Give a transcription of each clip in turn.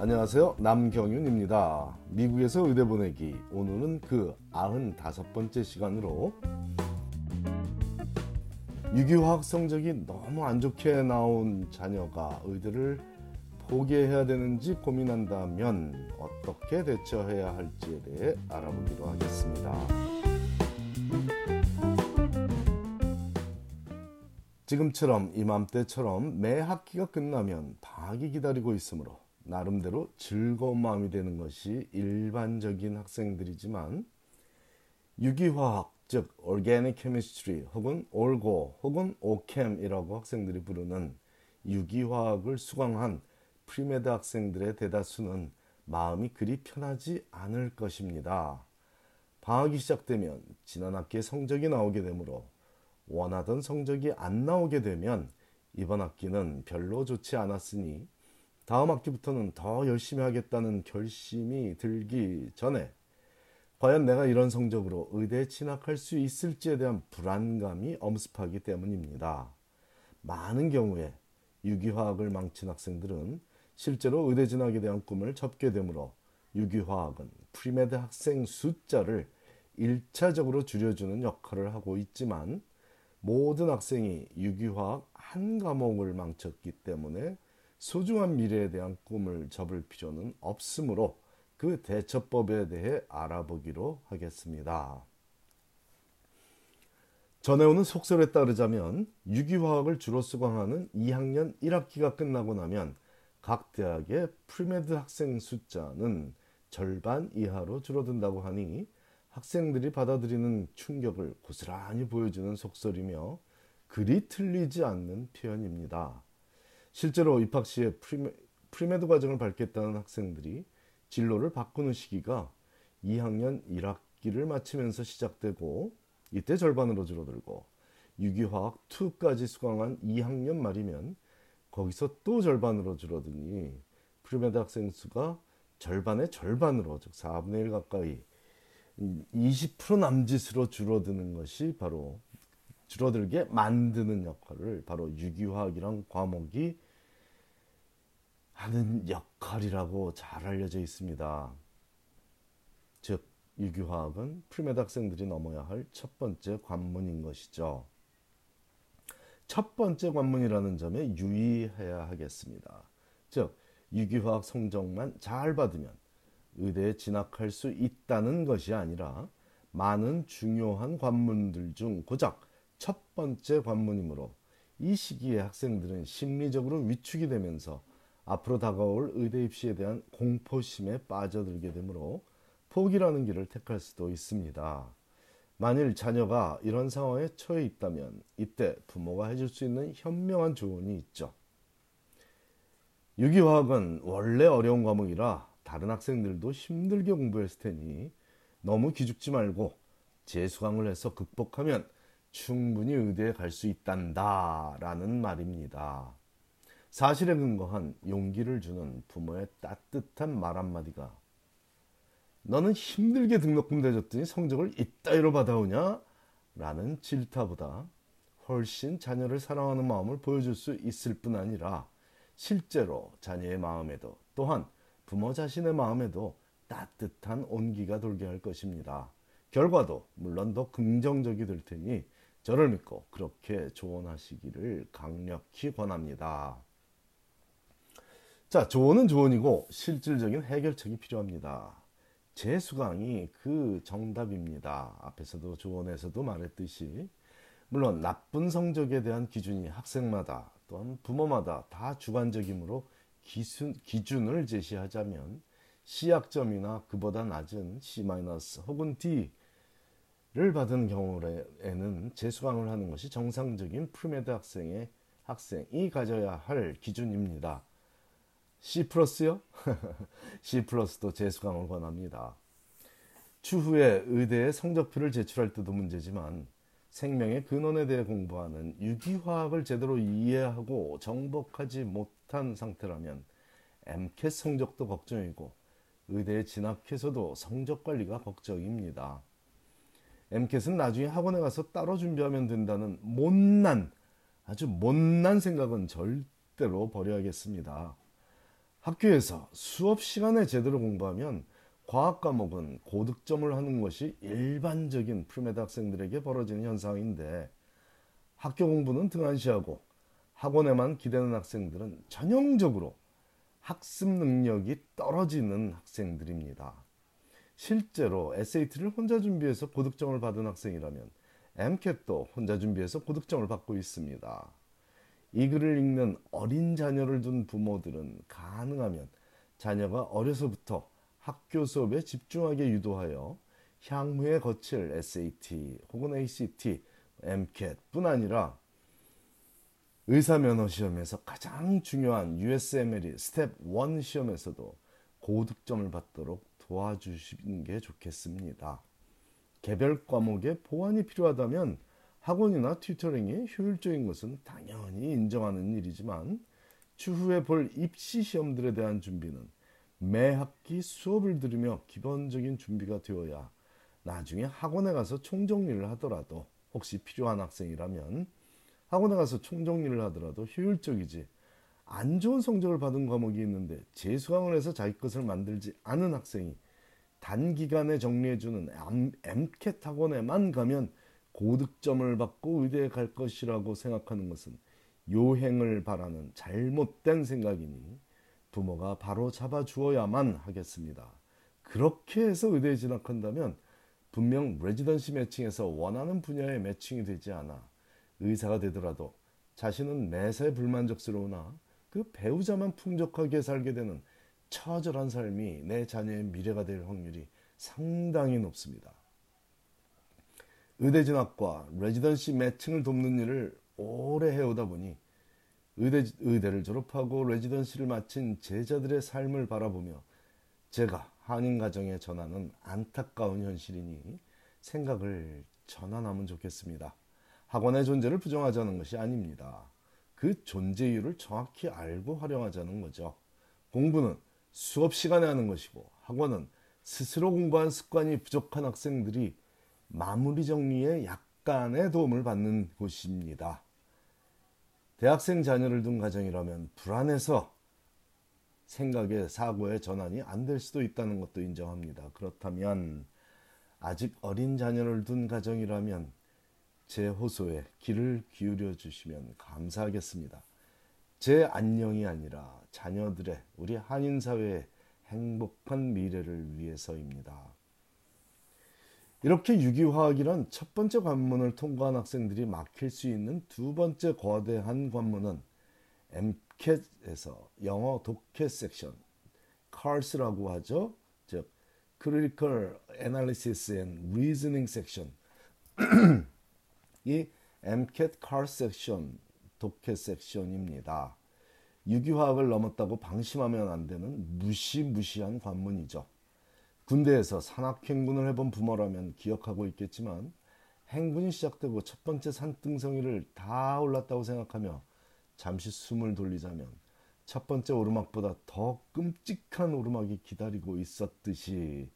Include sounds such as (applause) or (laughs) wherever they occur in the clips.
안녕하세요. 남경윤입니다. 미국에서 의대 보내기. 오늘은 그 95번째 시간으로 유기화학 성적이 너무 안 좋게 나온 자녀가 의대를 포기해야 되는지 고민한다면 어떻게 대처해야 할지에 대해 알아보기로 하겠습니다. 지금처럼 이맘때처럼 매 학기가 끝나면 방학이 기다리고 있으므로 나름대로 즐거운 마음이 되는 것이 일반적인 학생들이지만 유기화학 즉 Organic Chemistry 혹은 Orgo 혹은 OChem이라고 학생들이 부르는 유기화학을 수강한 premed 학생들의 대다수는 마음이 그리 편하지 않을 것입니다. 방학이 시작되면 지난 학기의 성적이 나오게 되므로 원하던 성적이 안 나오게 되면 이번 학기는 별로 좋지 않았으니 다음 학기부터는 더 열심히 하겠다는 결심이 들기 전에 과연 내가 이런 성적으로 의대에 진학할 수 있을지에 대한 불안감이 엄습하기 때문입니다. 많은 경우에 유기화학을 망친 학생들은 실제로 의대 진학에 대한 꿈을 접게 되므로 유기화학은 premed 학생 숫자를 1차적으로 줄여주는 역할을 하고 있지만 모든 학생이 유기화학 한 과목을 망쳤기 때문에 소중한 미래에 대한 꿈을 접을 필요는 없으므로 그 대처법에 대해 알아보기로 하겠습니다. 전해오는 속설에 따르자면 유기화학을 주로 수강하는 2학년 1학기가 끝나고 나면 각 대학의 premed 학생 숫자는 절반 이하로 줄어든다고 하니 학생들이 받아들이는 충격을 고스란히 보여주는 속설이며 그리 틀리지 않는 표현입니다. 실제로 입학 시에 preme, premed 과정을 밟겠다는 학생들이 진로를 바꾸는 시기가 2학년 1학기를 마치면서 시작되고 이때 절반으로 줄어들고 유기화학 2까지 수강한 2학년 말이면 거기서 또 절반으로 줄어드니 premed 학생 수가 절반의 절반으로 즉 4분의 1 가까이 20% 남짓으로 줄어드는 것이 바로 줄어들게 만드는 역할을 바로 유기화학이란 과목이 하는 역할이라고 잘 알려져 있습니다. 즉 유기화학은 premed 학생들이 넘어야 할 첫 번째 관문인 것이죠. 첫 번째 관문이라는 점에 유의해야 하겠습니다. 즉 유기화학 성적만 잘 받으면 의대에 진학할 수 있다는 것이 아니라 많은 중요한 관문들 중 고작 첫 번째 관문이므로 이 시기에 학생들은 심리적으로 위축이 되면서 앞으로 다가올 의대 입시에 대한 공포심에 빠져들게 되므로 포기라는 길을 택할 수도 있습니다. 만일 자녀가 이런 상황에 처해 있다면 이때 부모가 해줄 수 있는 현명한 조언이 있죠. 유기화학은 원래 어려운 과목이라 다른 학생들도 힘들게 공부했을 테니 너무 기죽지 말고 재수강을 해서 극복하면 충분히 의대에 갈 수 있단다라는 말입니다. 사실에 근거한 용기를 주는 부모의 따뜻한 말 한마디가 너는 힘들게 등록금 대줬더니 성적을 이따위로 받아오냐? 라는 질타보다 훨씬 자녀를 사랑하는 마음을 보여줄 수 있을 뿐 아니라 실제로 자녀의 마음에도 또한 부모 자신의 마음에도 따뜻한 온기가 돌게 할 것입니다. 결과도 물론 더 긍정적이 될 테니 저를 믿고 그렇게 조언하시기를 강력히 권합니다. 자, 조언은 조언이고 실질적인 해결책이 필요합니다. 재수강이 그 정답입니다. 앞에서도 조언에서도 말했듯이 물론 나쁜 성적에 대한 기준이 학생마다 또한 부모마다 다 주관적이므로 기준, 기준을 제시하자면 C학점이나 그보다 낮은 C- 혹은 D 를 받은 경우에는 재수강을 하는 것이 정상적인 premed 학생의 학생이 가져야 할 기준입니다. C plus요? (laughs) C plus도 재수강을 권합니다. 추후에 의대에 성적표를 제출할 때도 문제지만 생명의 근원에 대해 공부하는 유기화학을 제대로 이해하고 정복하지 못한 상태라면 MCAT 성적도 걱정이고 의대에 진학해서도 성적 관리가 걱정입니다. MCAT은 나중에 학원에 가서 따로 준비하면 된다는 못난 아주 못난 생각은 절대로 버려야겠습니다. 학교에서 수업 시간에 제대로 공부하면 과학 과목은 고득점을 하는 것이 일반적인 premed 학생들에게 벌어지는 현상인데 학교 공부는 등한시하고 학원에만 기대는 학생들은 전형적으로 학습 능력이 떨어지는 학생들입니다. 실제로 SAT를 혼자 준비해서 고득점을 받은 학생이라면 MCAT도 혼자 준비해서 고득점을 받고 있습니다. 이 글을 읽는 어린 자녀를 둔 부모들은 가능하면 자녀가 어려서부터 학교 수업에 집중하게 유도하여 향후에 거칠 SAT 혹은 ACT, MCAT뿐 아니라 의사면허 시험에서 가장 중요한 USMLE Step 1 시험에서도 고득점을 받도록 도와주시는 게 좋겠습니다. 개별 과목에 보완이 필요하다면 학원이나 tutoring이 효율적인 것은 당연히 인정하는 일이지만 추후에 볼 입시 시험들에 대한 준비는 매 학기 수업을 들으며 기본적인 준비가 되어야 나중에 학원에 가서 총정리를 하더라도 혹시 필요한 학생이라면 학원에 가서 총정리를 하더라도 효율적이지 안 좋은 성적을 받은 과목이 있는데 재수강을 해서 자기 것을 만들지 않은 학생이 단기간에 정리해주는 MCAT 학원에만 가면 고득점을 받고 의대에 갈 것이라고 생각하는 것은 요행을 바라는 잘못된 생각이니 부모가 바로 잡아 주어야만 하겠습니다. 그렇게 해서 의대에 진학한다면 분명 레지던시 매칭에서 원하는 분야에 매칭이 되지 않아 의사가 되더라도 자신은 매사에 불만족스러우나 그 배우자만 풍족하게 살게 되는 처절한 삶이 내 자녀의 미래가 될 확률이 상당히 높습니다. 의대 진학과 레지던시 매칭을 돕는 일을 오래 해오다 보니 의대, 의대를 졸업하고 레지던시를 마친 제자들의 삶을 바라보며 제가 한인 가정에 전하는 안타까운 현실이니 생각을 전환하면 좋겠습니다. 학원의 존재를 부정하자는 것이 아닙니다. 그 존재 이유를 정확히 알고 활용하자는 거죠. 공부는 수업 시간에 하는 것이고 학원은 스스로 공부한 습관이 부족한 학생들이 마무리 정리에 약간의 도움을 받는 곳입니다. 대학생 자녀를 둔 가정이라면 불안해서 생각의 사고의 전환이 안 될 수도 있다는 것도 인정합니다. 그렇다면 아직 어린 자녀를 둔 가정이라면 제 호소에 귀를 기울여 주시면 감사하겠습니다. 제 안녕이 아니라 자녀들의 우리 한인 사회의 행복한 미래를 위해서입니다. 이렇게 유기화학이란 첫 번째 관문을 통과한 학생들이 막힐 수 있는 두 번째 거대한 관문은 MCAT에서 영어 독해 섹션, CARS라고 하죠. 즉, Critical Analysis and Reasoning Section. (clears throat) 이 MCAT CARS 섹션, 독해 섹션입니다. 유기화학을 넘었다고 방심하면 안 되는 무시무시한 관문이죠. 군대에서 산악행군을 해본 부모라면 기억하고 있겠지만 행군이 시작되고 첫 번째 산등성이를 다 올랐다고 생각하며 잠시 숨을 돌리자면 첫 번째 오르막보다 더 끔찍한 오르막이 기다리고 있었듯이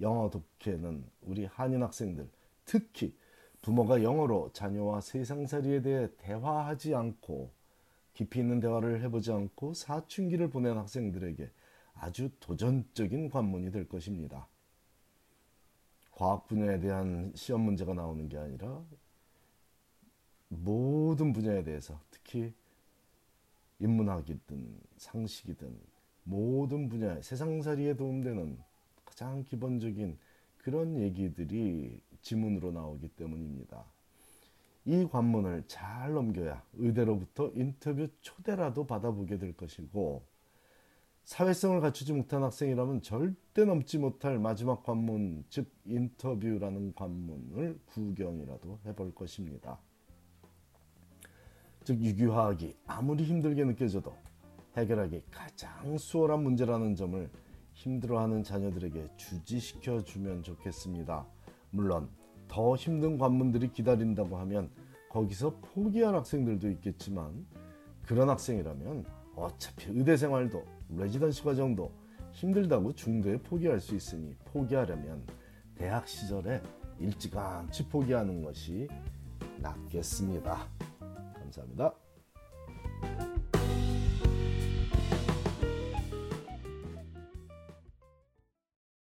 영어 독해는 우리 한인 학생들 특히 부모가 영어로 자녀와 세상살이에 대해 대화하지 않고 깊이 있는 대화를 해보지 않고 사춘기를 보낸 학생들에게 아주 도전적인 관문이 될 것입니다. 과학 분야에 대한 시험 문제가 나오는 게 아니라 모든 분야에 대해서 특히 인문학이든 상식이든 모든 분야 세상살이에 도움되는 가장 기본적인 그런 얘기들이 지문으로 나오기 때문입니다. 이 관문을 잘 넘겨야 의대로부터 인터뷰 초대라도 받아보게 될 것이고 사회성을 갖추지 못한 학생이라면 절대 넘지 못할 마지막 관문, 즉 인터뷰라는 관문을 구경이라도 해볼 것입니다. 즉 유기화학이 아무리 힘들게 느껴져도 해결하기 가장 수월한 문제라는 점을 힘들어하는 자녀들에게 주지시켜 주면 좋겠습니다. 물론 더 힘든 관문들이 기다린다고 하면 거기서 포기할 학생들도 있겠지만 그런 학생이라면 어차피 의대 생활도 레지던시 과정도 힘들다고 중도에 포기할 수 있으니 포기하려면 대학 시절에 일찌감치 포기하는 것이 낫겠습니다. 감사합니다.